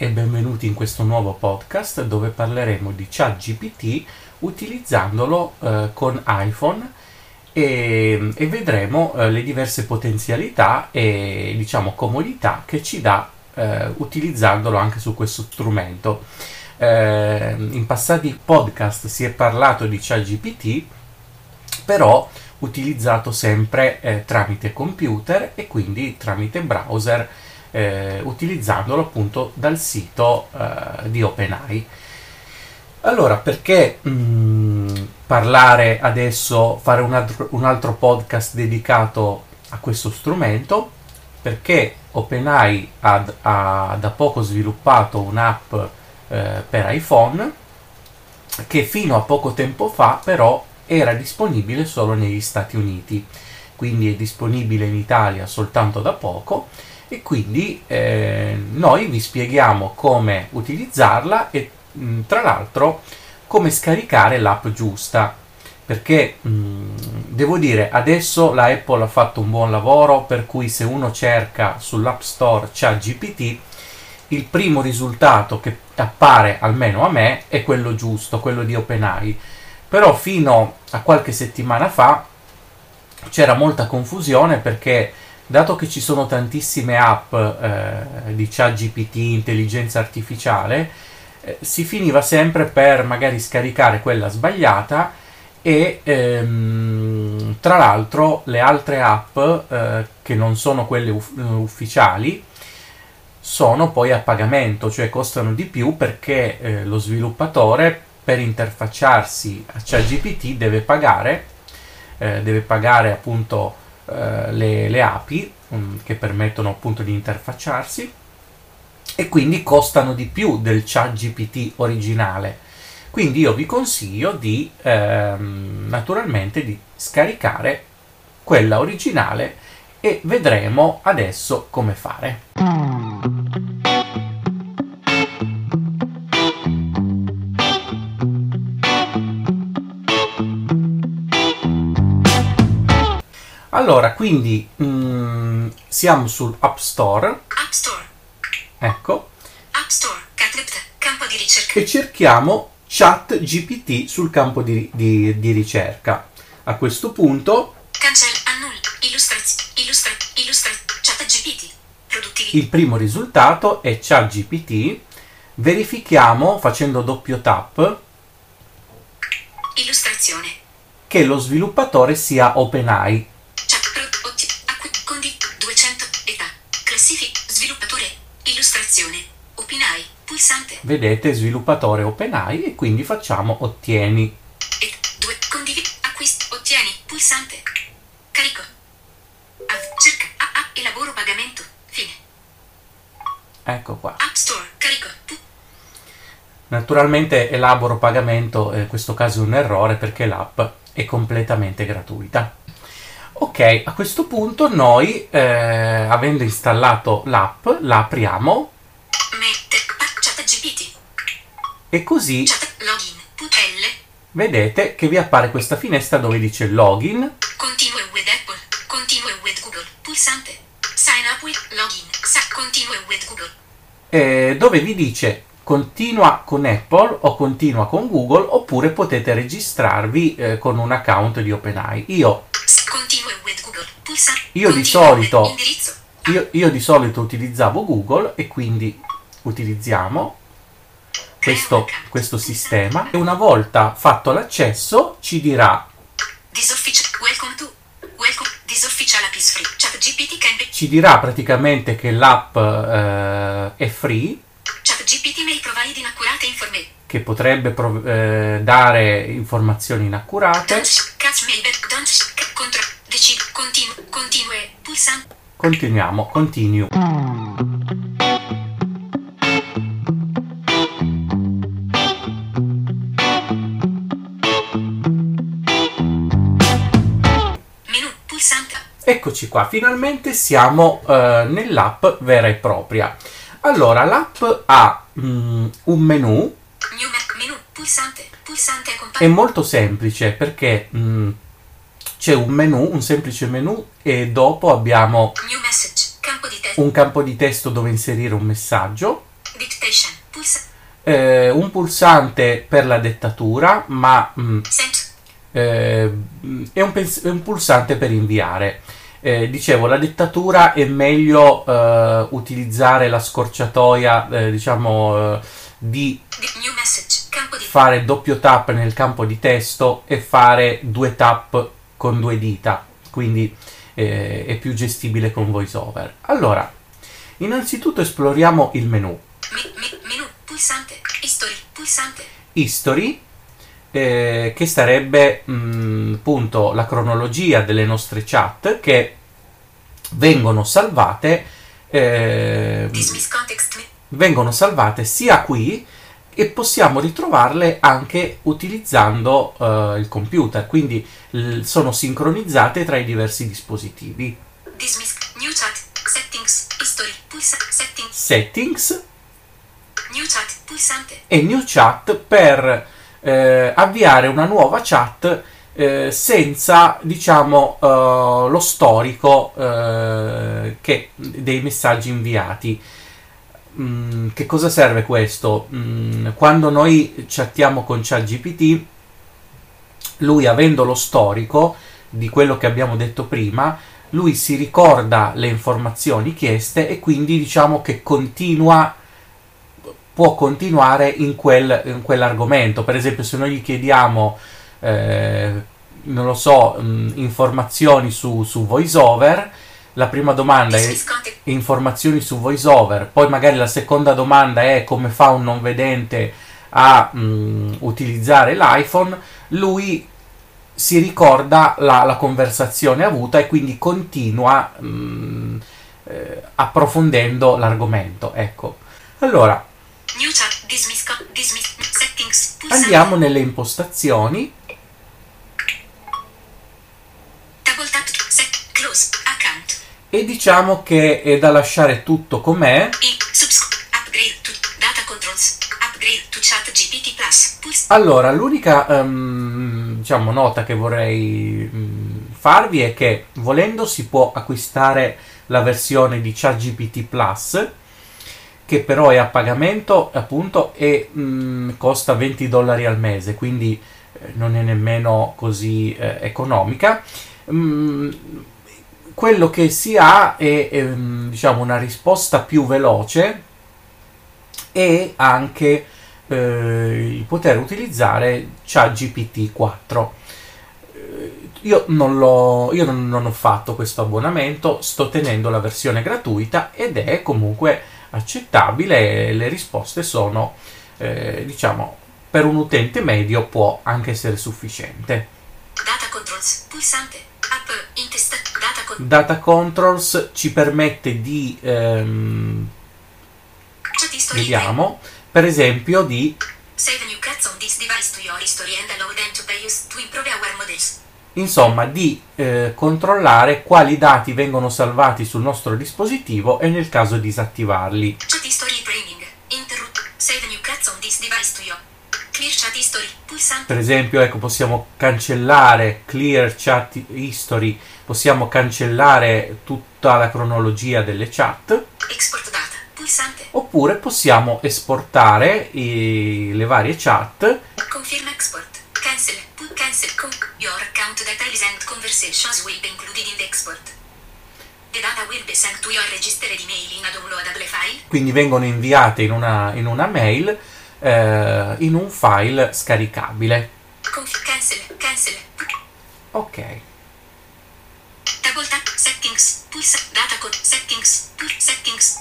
e benvenuti in questo nuovo podcast dove parleremo di ChatGPT utilizzandolo eh, con iPhone e, e vedremo eh, le diverse potenzialità e diciamo comodità che ci dà eh, utilizzandolo anche su questo strumento. Eh, in passati podcast si è parlato di ChatGPT, però utilizzato sempre eh, tramite computer e quindi tramite browser eh, utilizzandolo appunto dal sito eh, di OpenAI. Allora, perché mh, mm, parlare adesso, fare un altro, un altro, podcast dedicato a questo strumento? Perché OpenAI ha, ha da poco sviluppato un'app eh, per iPhone che fino a poco tempo fa però era disponibile solo negli Stati Uniti, quindi è disponibile in Italia soltanto da poco e quindi eh, noi vi spieghiamo come utilizzarla e mh, mm, tra l'altro come scaricare l'app giusta. Perché mh, mm, devo dire adesso la Apple ha fatto un buon lavoro per cui se uno cerca sull'App Store ChatGPT il primo risultato che appare almeno a me è quello giusto, quello di OpenAI. Però fino a qualche settimana fa c'era molta confusione perché dato che ci sono tantissime app eh, di chat GPT, intelligenza artificiale, eh, si finiva sempre per magari scaricare quella sbagliata e ehm, tra l'altro le altre app eh, che non sono quelle uff- ufficiali sono poi a pagamento, cioè costano di più perché eh, lo sviluppatore per interfacciarsi a ChatGPT deve pagare, eh, deve pagare appunto eh, le, le, API um, che permettono appunto di interfacciarsi e quindi costano di più del ChatGPT originale. Quindi io vi consiglio di ehm, naturalmente di scaricare quella originale e vedremo adesso come fare. Allora, quindi mm, siamo sul App Store. App Store. Ecco. App Store, Catlipt, campo di ricerca. E cerchiamo Chat GPT sul campo di, di, di ricerca. A questo punto... Cancel, annull, illustraz, illustra, illustra, Chat GPT. Produttività. Il primo risultato è Chat GPT. Verifichiamo facendo doppio tap. Illustrazione. Che lo sviluppatore sia OpenAI Vedete sviluppatore OpenAI e quindi facciamo ottieni. E due condivi acquisto ottieni pulsante. Carico. Av, cerca a, a, elaboro pagamento. Fine. Ecco qua. App Store carico. Pu- Naturalmente elaboro pagamento, in questo caso è un errore perché l'app è completamente gratuita. Ok, a questo punto noi, eh, avendo installato l'app, la apriamo e così vedete che vi appare questa finestra dove dice login. Continue with Apple, continue with Google, pulsante. Sign up with login, continue with Google. Eh, dove vi dice continua con Apple o continua con Google oppure potete registrarvi eh, con un account di OpenAI. Io, Google, io, di solito, io, io di solito utilizzavo Google e quindi utilizziamo questo, questo sistema. E una volta fatto l'accesso ci dirà ci dirà praticamente che l'app eh, è free. Che potrebbe prov- eh, dare informazioni inaccurate. Continuiamo continue Eccoci qua, finalmente siamo eh, nell'app vera e propria. Allora, l'app ha mm, un menu. menu pulsante, pulsante è molto semplice perché mm, c'è un menu, un semplice menu e dopo abbiamo campo un campo di testo dove inserire un messaggio. eh, un pulsante per la dettatura, ma mm, eh, è, un pens- è un pulsante per inviare. Eh, dicevo, la dettatura è meglio eh, utilizzare la scorciatoia, eh, diciamo, eh, di fare doppio tap nel campo di testo e fare due tap con due dita, quindi eh, è più gestibile con VoiceOver. Allora, innanzitutto esploriamo il menu. Me- me- menu. Pulsante. History. Pulsante. History, eh, che sarebbe mh, appunto la cronologia delle nostre chat che vengono salvate, eh, vengono salvate sia qui e possiamo ritrovarle anche utilizzando eh, il computer, quindi l- sono sincronizzate tra i diversi dispositivi. Settings. E New Chat per eh, avviare una nuova chat eh, senza, diciamo, eh, lo storico eh, che- dei messaggi inviati. Mm, che cosa serve questo? Mm, quando noi chattiamo con ChatGPT, lui avendo lo storico di quello che abbiamo detto prima, lui si ricorda le informazioni chieste e quindi diciamo che continua può continuare in, quel, in quell'argomento. Per esempio, se noi gli chiediamo, eh, non lo so, mh, informazioni su, su VoiceOver, la prima domanda è informazioni su VoiceOver, poi magari la seconda domanda è come fa un non vedente a mh, utilizzare l'iPhone, lui si ricorda la, la conversazione avuta e quindi continua mh, eh, approfondendo l'argomento. Ecco. Allora, andiamo nelle impostazioni. E diciamo che è da lasciare tutto com'è. Allora, l'unica ehm, diciamo, nota che vorrei mm, farvi è che volendo si può acquistare la versione di ChatGPT Plus, che però è a pagamento appunto e mm, costa 20 dollari al mese, quindi eh, non è nemmeno così eh, economica. Mm, quello che si ha è ehm, diciamo una risposta più veloce e anche eh, il poter utilizzare ChatGPT 4. Eh, Io, non, l'ho, io non ho fatto questo abbonamento, sto tenendo la versione gratuita ed è comunque accettabile. Le risposte sono, eh, diciamo, per un utente medio può anche essere sufficiente. Data controls. Pulsante. App. Intesta. Data con. Data Controls ci permette di, ehm, vediamo, per esempio di Save new cats on this device to your history and allow them to be used to improve our models. Insomma di eh, controllare quali dati vengono salvati sul nostro dispositivo e nel caso disattivarli. Chat history training. Interrupt. Save new cats on this device to your. Clear chat history. Pulsante. Per esempio, ecco, possiamo cancellare Clear Chat History, possiamo cancellare tutta la cronologia delle chat, Export data. Pulsante. oppure possiamo esportare i- le varie chat Confirm export. Cancel. Your account details and conversations will be included in the export. The data will be sent to your registered email in a downloadable file. quindi vengono inviate in una, in una mail eh, in un file scaricabile. Conf- cancel. Cancel. Ok. Double tap. Settings. Pulsa. Data code. Settings. Pull. Settings.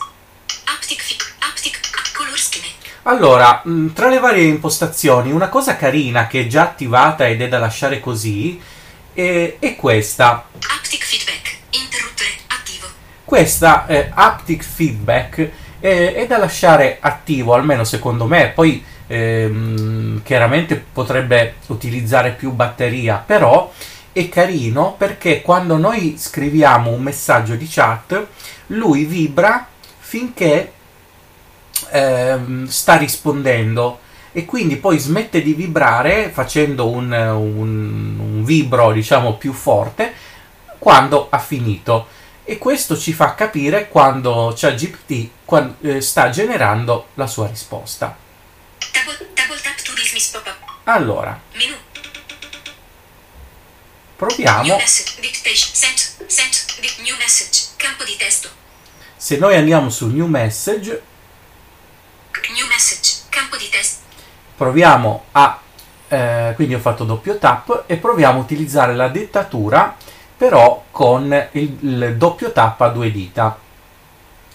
Aptic. Aptic. Color scheme. Allora, mh, tra le varie impostazioni, una cosa carina che è già attivata ed è da lasciare così è, è questa. Aptic feedback. Interruttore. Attivo. Questa eh, haptic feedback è, è da lasciare attivo, almeno secondo me. Poi ehm, chiaramente potrebbe utilizzare più batteria, però è carino perché quando noi scriviamo un messaggio di chat, lui vibra finché ehm, sta rispondendo e quindi poi smette di vibrare facendo un, un- un vibro diciamo più forte quando ha finito e questo ci fa capire quando ChatGPT quan- eh, sta generando la sua risposta. Allora, Menu. New proviamo. message. Dictation. Sent. Sent. Di- new message. Campo di testo. Se noi andiamo su New Message, New message. Campo di testo. proviamo a... eh, quindi ho fatto doppio tap e proviamo a utilizzare la dettatura però con il, il doppio tap a due dita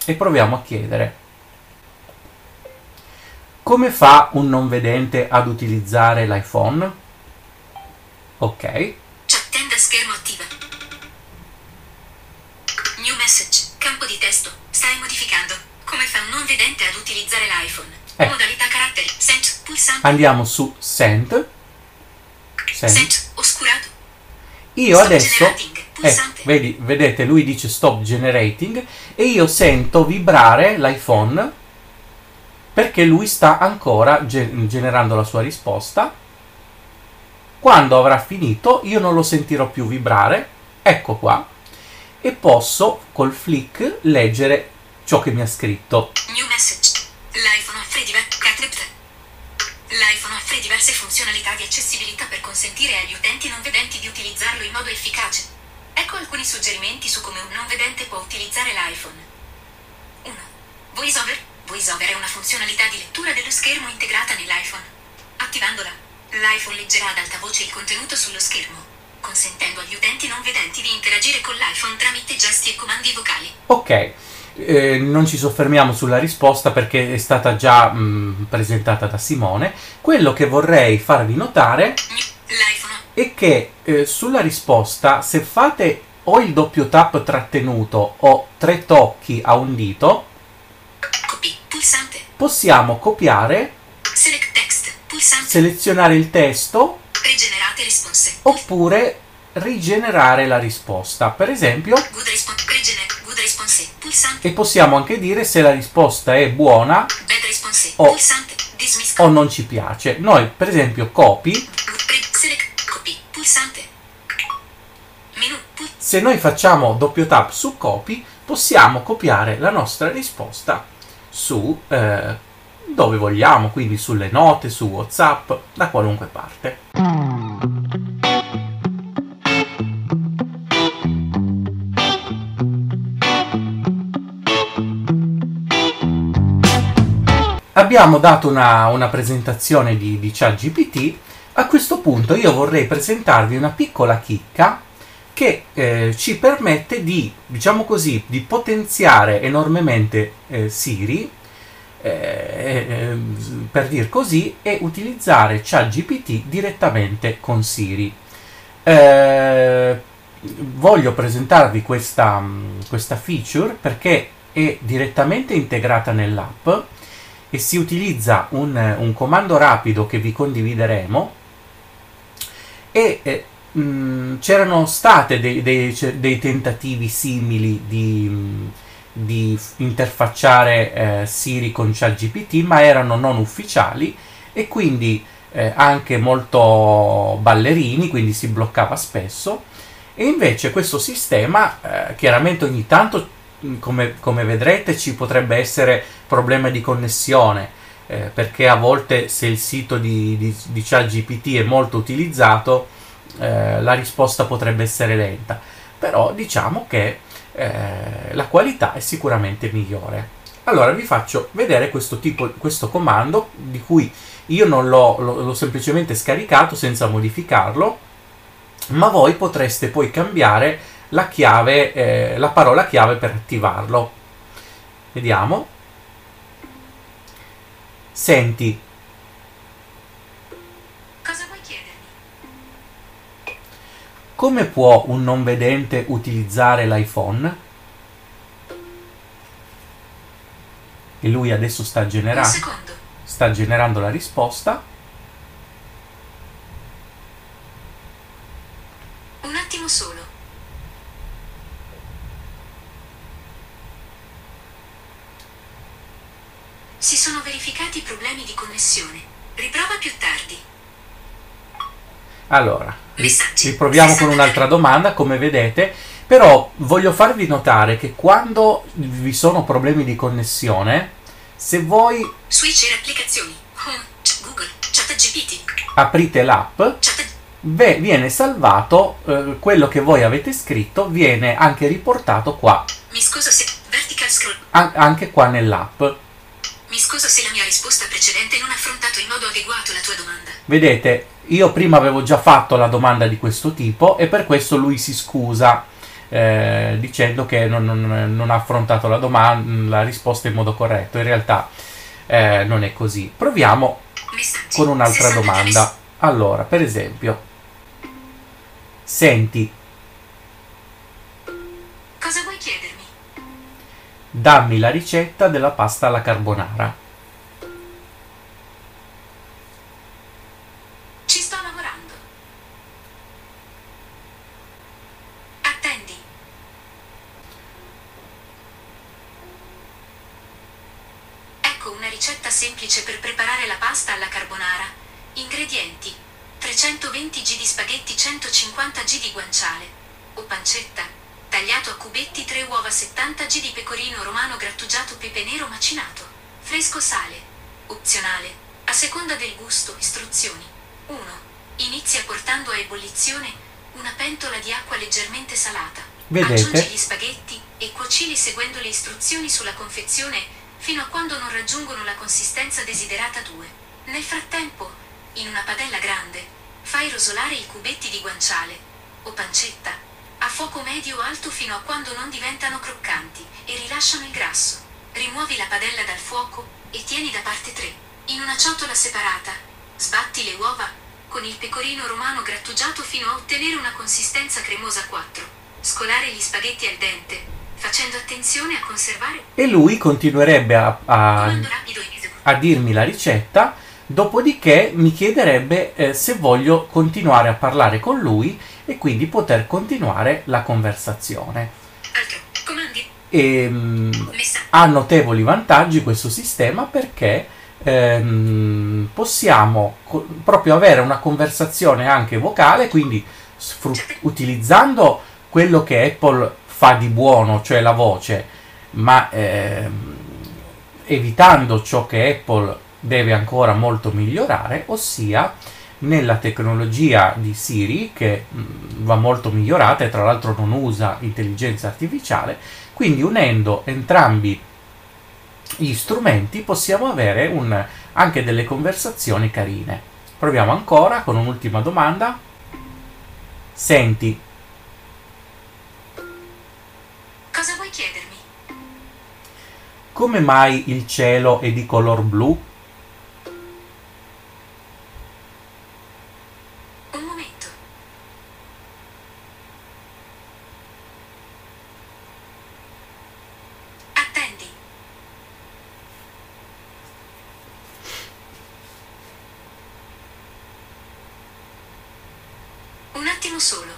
e proviamo a chiedere come fa un non vedente ad utilizzare l'iPhone? Ok, Chat tenda schermo attiva. New message. Campo di testo. Stai modificando. Come fa un non vedente ad utilizzare l'iPhone? Eh. Modalità caratteri. Sent. Pulsante. andiamo su Send. Send. Sent. Oscurato. Io Stop adesso, eh, vedi, vedete, lui dice stop generating e io sento vibrare l'iPhone perché lui sta ancora ge- generando la sua risposta. Quando avrà finito, io non lo sentirò più vibrare. Ecco qua. E posso col flick leggere ciò che mi ha scritto. New message. L'iPhone offre diverse L'iPhone offre diverse funzionalità di accessibilità per consentire agli utenti non vedenti di utilizzarlo in modo efficace. Ecco alcuni suggerimenti su come un non vedente può utilizzare l'iPhone. 1. VoiceOver. VoiceOver è una funzionalità di lettura dello schermo integrata nell'iPhone. Attivandola, l'iPhone leggerà ad alta voce il contenuto sullo schermo, consentendo agli utenti non vedenti di interagire con l'iPhone tramite gesti e comandi vocali. Ok, eh, non ci soffermiamo sulla risposta perché è stata già mh, presentata da Simone. Quello che vorrei farvi notare è che eh, sulla risposta, se fate o il doppio tap trattenuto o tre tocchi a un dito, Copy. Possiamo copiare, Select text. Selezionare il testo oppure rigenerare la risposta. Per esempio, Good response. Rigener. Response. E possiamo anche dire se la risposta è buona. Dismiss. o non ci piace. Noi, per esempio, copy Se noi facciamo doppio tap su copy, possiamo copiare la nostra risposta su eh, dove vogliamo, quindi sulle note, su WhatsApp, da qualunque parte. Abbiamo dato una, una presentazione di, di ChatGPT. A questo punto io vorrei presentarvi una piccola chicca che eh, ci permette di, diciamo così, di potenziare enormemente eh, Siri, eh, eh, per dir così, e utilizzare ChatGPT direttamente con Siri. Eh, voglio presentarvi questa, mh, questa feature perché è direttamente integrata nell'app e si utilizza un, un comando rapido che vi condivideremo e eh, mh, c'erano state dei, dei- dei tentativi simili di, mh, di interfacciare eh, Siri con ChatGPT, ma erano non ufficiali e quindi eh, anche molto ballerini, quindi si bloccava spesso. E invece questo sistema, eh, chiaramente ogni tanto, come, come vedrete, ci potrebbe essere problema di connessione eh, perché a volte se il sito di, di, di ChatGPT è molto utilizzato eh, la risposta potrebbe essere lenta. Però diciamo che eh, la qualità è sicuramente migliore. Allora vi faccio vedere questo tipo questo comando di cui io non l'ho- l'ho semplicemente scaricato senza modificarlo ma voi potreste poi cambiare la chiave eh, la parola chiave per attivarlo vediamo Senti, Cosa vuoi chiedermi? come può un non vedente utilizzare l'iPhone? E lui adesso sta generando, sta generando la risposta. Un attimo solo. Si sono verificati problemi di connessione. Riprova più tardi. Allora, Messaggi. riproviamo con un'altra domanda, come vedete, però voglio farvi notare che quando vi sono problemi di connessione, se voi Switcher applicazioni. Home. Ch- Google. ChatGPT. aprite l'app, Chat. viene salvato eh, quello che voi avete scritto, viene anche riportato qua, Mi scuso se. Vertical scroll. an- anche qua nell'app. Mi scuso se la mia risposta precedente non ha affrontato in modo adeguato la tua domanda. Vedete, io prima avevo già fatto la domanda di questo tipo e per questo lui si scusa eh, dicendo che non, non- non ha affrontato la, domanda, la risposta in modo corretto. In realtà eh, non è così. Proviamo con un'altra 60 domanda. Allora, per esempio, senti, dammi la ricetta della pasta alla carbonara. Ci sto lavorando. Attendi. Ecco una ricetta semplice per preparare la pasta alla carbonara. Ingredienti: 320 g di spaghetti, 150 g di guanciale o pancetta, tagliato a cubetti 3 uova, 70 g di pecorino romano grattugiato, macinato, fresco sale, opzionale, a seconda del gusto, istruzioni. 1. Inizia portando a ebollizione una pentola di acqua leggermente salata. Vedete? Aggiungi gli spaghetti e cuocili seguendo le istruzioni sulla confezione fino a quando non raggiungono la consistenza desiderata 2. Nel frattempo, in una padella grande, fai rosolare i cubetti di guanciale o pancetta a fuoco medio-alto fino a quando non diventano croccanti e rilasciano il grasso. Rimuovi la padella dal fuoco e tieni da parte 3. In una ciotola separata, sbatti le uova con il pecorino romano grattugiato fino a ottenere una consistenza cremosa 4. Scolare gli spaghetti al dente, facendo attenzione a conservare E lui continuerebbe a, a- a dirmi la ricetta, dopodiché mi chiederebbe eh, se voglio continuare a parlare con lui e quindi poter continuare la conversazione. E, mm, Messaggio. ha notevoli vantaggi questo sistema perché ehm, possiamo co- proprio avere una conversazione anche vocale, quindi sfru- utilizzando quello che Apple fa di buono, cioè la voce, ma ehm, evitando ciò che Apple deve ancora molto migliorare, ossia nella tecnologia di Siri che mh, va molto migliorata e tra l'altro non usa intelligenza artificiale, quindi unendo entrambi gli strumenti possiamo avere un- anche delle conversazioni carine. Proviamo ancora con un'ultima domanda. Senti, Cosa vuoi chiedermi? come mai il cielo è di color blu? Un momento. Attendi. Un attimo solo.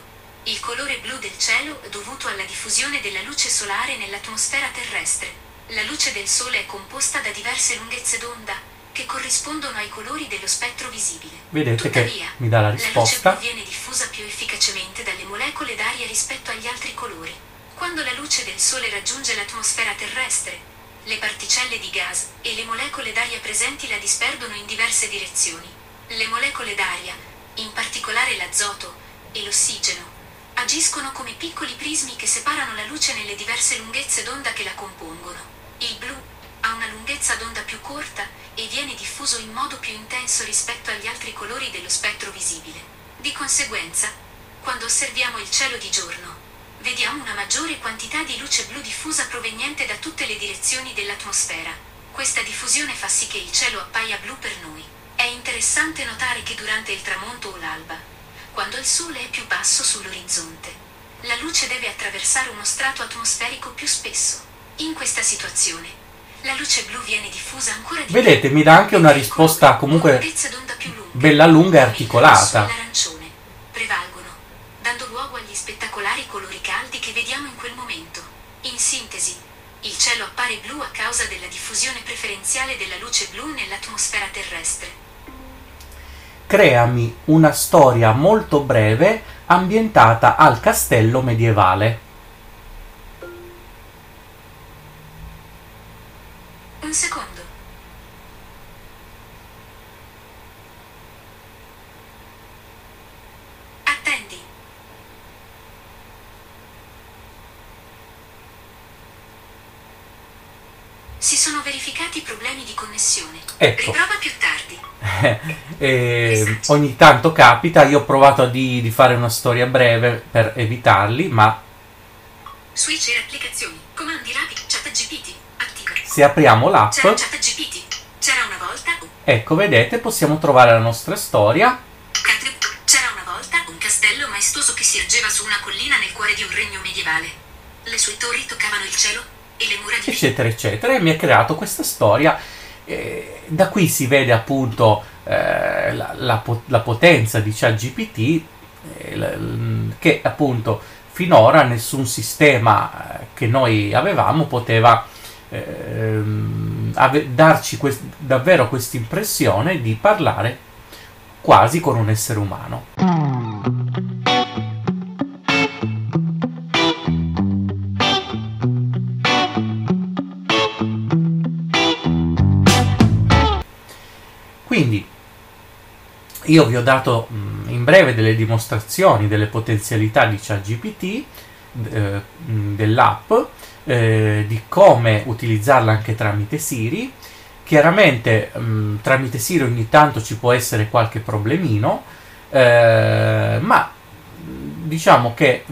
Il colore blu del cielo è dovuto alla diffusione della luce solare nell'atmosfera terrestre. La luce del Sole è composta da diverse lunghezze d'onda che corrispondono ai colori dello spettro visibile. Vedete che Tuttavia, mi dà la La luce risposta. blu viene diffusa più efficacemente dalle molecole d'aria rispetto agli altri colori. Quando la luce del Sole raggiunge l'atmosfera terrestre, le particelle di gas e le molecole d'aria presenti la disperdono in diverse direzioni. Le molecole d'aria, in particolare l'azoto e l'ossigeno, agiscono come piccoli prismi che separano la luce nelle diverse lunghezze d'onda che la compongono. Il blu ha una lunghezza d'onda più corta e viene diffuso in modo più intenso rispetto agli altri colori dello spettro visibile. Di conseguenza, quando osserviamo il cielo di giorno, vediamo una maggiore quantità di luce blu diffusa proveniente da tutte le direzioni dell'atmosfera. Questa diffusione fa sì che il cielo appaia blu per noi. È interessante notare che durante il tramonto o l'alba, quando il sole è più basso sull'orizzonte, la luce deve attraversare uno strato atmosferico più spesso. In questa situazione, la luce blu viene diffusa ancora di più. Vedete, mi dà anche una risposta comunque bella lunga e articolata. l'arancione, prevalgono, dando luogo agli spettacolari colori caldi che vediamo in quel momento. In sintesi, il cielo appare blu a causa della diffusione preferenziale della luce blu nell'atmosfera terrestre creami una storia molto breve ambientata al castello medievale. Un secondo. Attendi. Si sono verificati problemi di connessione. Ecco, Riprova più tardi. E ogni tanto capita, io ho provato di, di fare una storia breve per evitarli, ma Switch e applicazioni. Comandi rapidi. Chat GPT. Attiva. se apriamo l'app, C'era chat GPT. C'era una volta. ecco vedete, possiamo trovare la nostra storia. C'era una volta un castello maestoso che si ergeva su una collina nel cuore di un regno medievale. Le sue torri toccavano il cielo e le mura di eccetera eccetera e mi ha creato questa storia Eh, da qui si vede appunto eh, la, la po- la potenza di ChatGPT eh, che appunto finora nessun sistema eh, che noi avevamo poteva ehm, ave- darci quest- davvero questa impressione di parlare quasi con un essere umano. Quindi io vi ho dato mh, in breve delle dimostrazioni delle potenzialità di ChatGPT, eh, mh, dell'app, eh, di come utilizzarla anche tramite Siri. Chiaramente mh, tramite Siri ogni tanto ci può essere qualche problemino, eh, ma diciamo che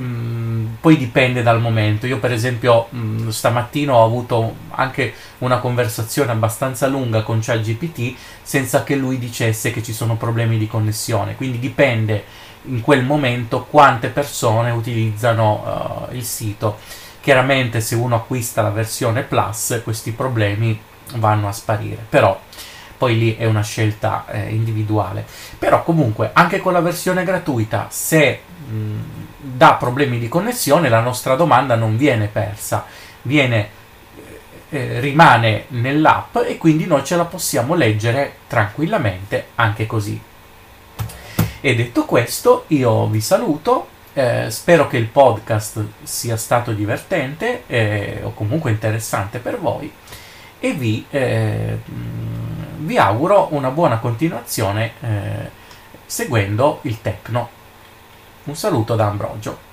poi dipende dal momento. Io per esempio mh, stamattina ho avuto anche una conversazione abbastanza lunga con ChatGPT senza che lui dicesse che ci sono problemi di connessione. Quindi dipende in quel momento quante persone utilizzano uh, il sito. Chiaramente se uno acquista la versione Plus questi problemi vanno a sparire, però poi lì è una scelta eh, individuale. Però comunque anche con la versione gratuita se mh, dà problemi di connessione la nostra domanda non viene persa, viene eh, rimane nell'app e quindi noi ce la possiamo leggere tranquillamente anche così. E detto questo, io vi saluto, eh, spero che il podcast sia stato divertente eh, o comunque interessante per voi e vi, eh, vi auguro una buona continuazione eh, seguendo il Tecno. Un saluto da Ambrogio.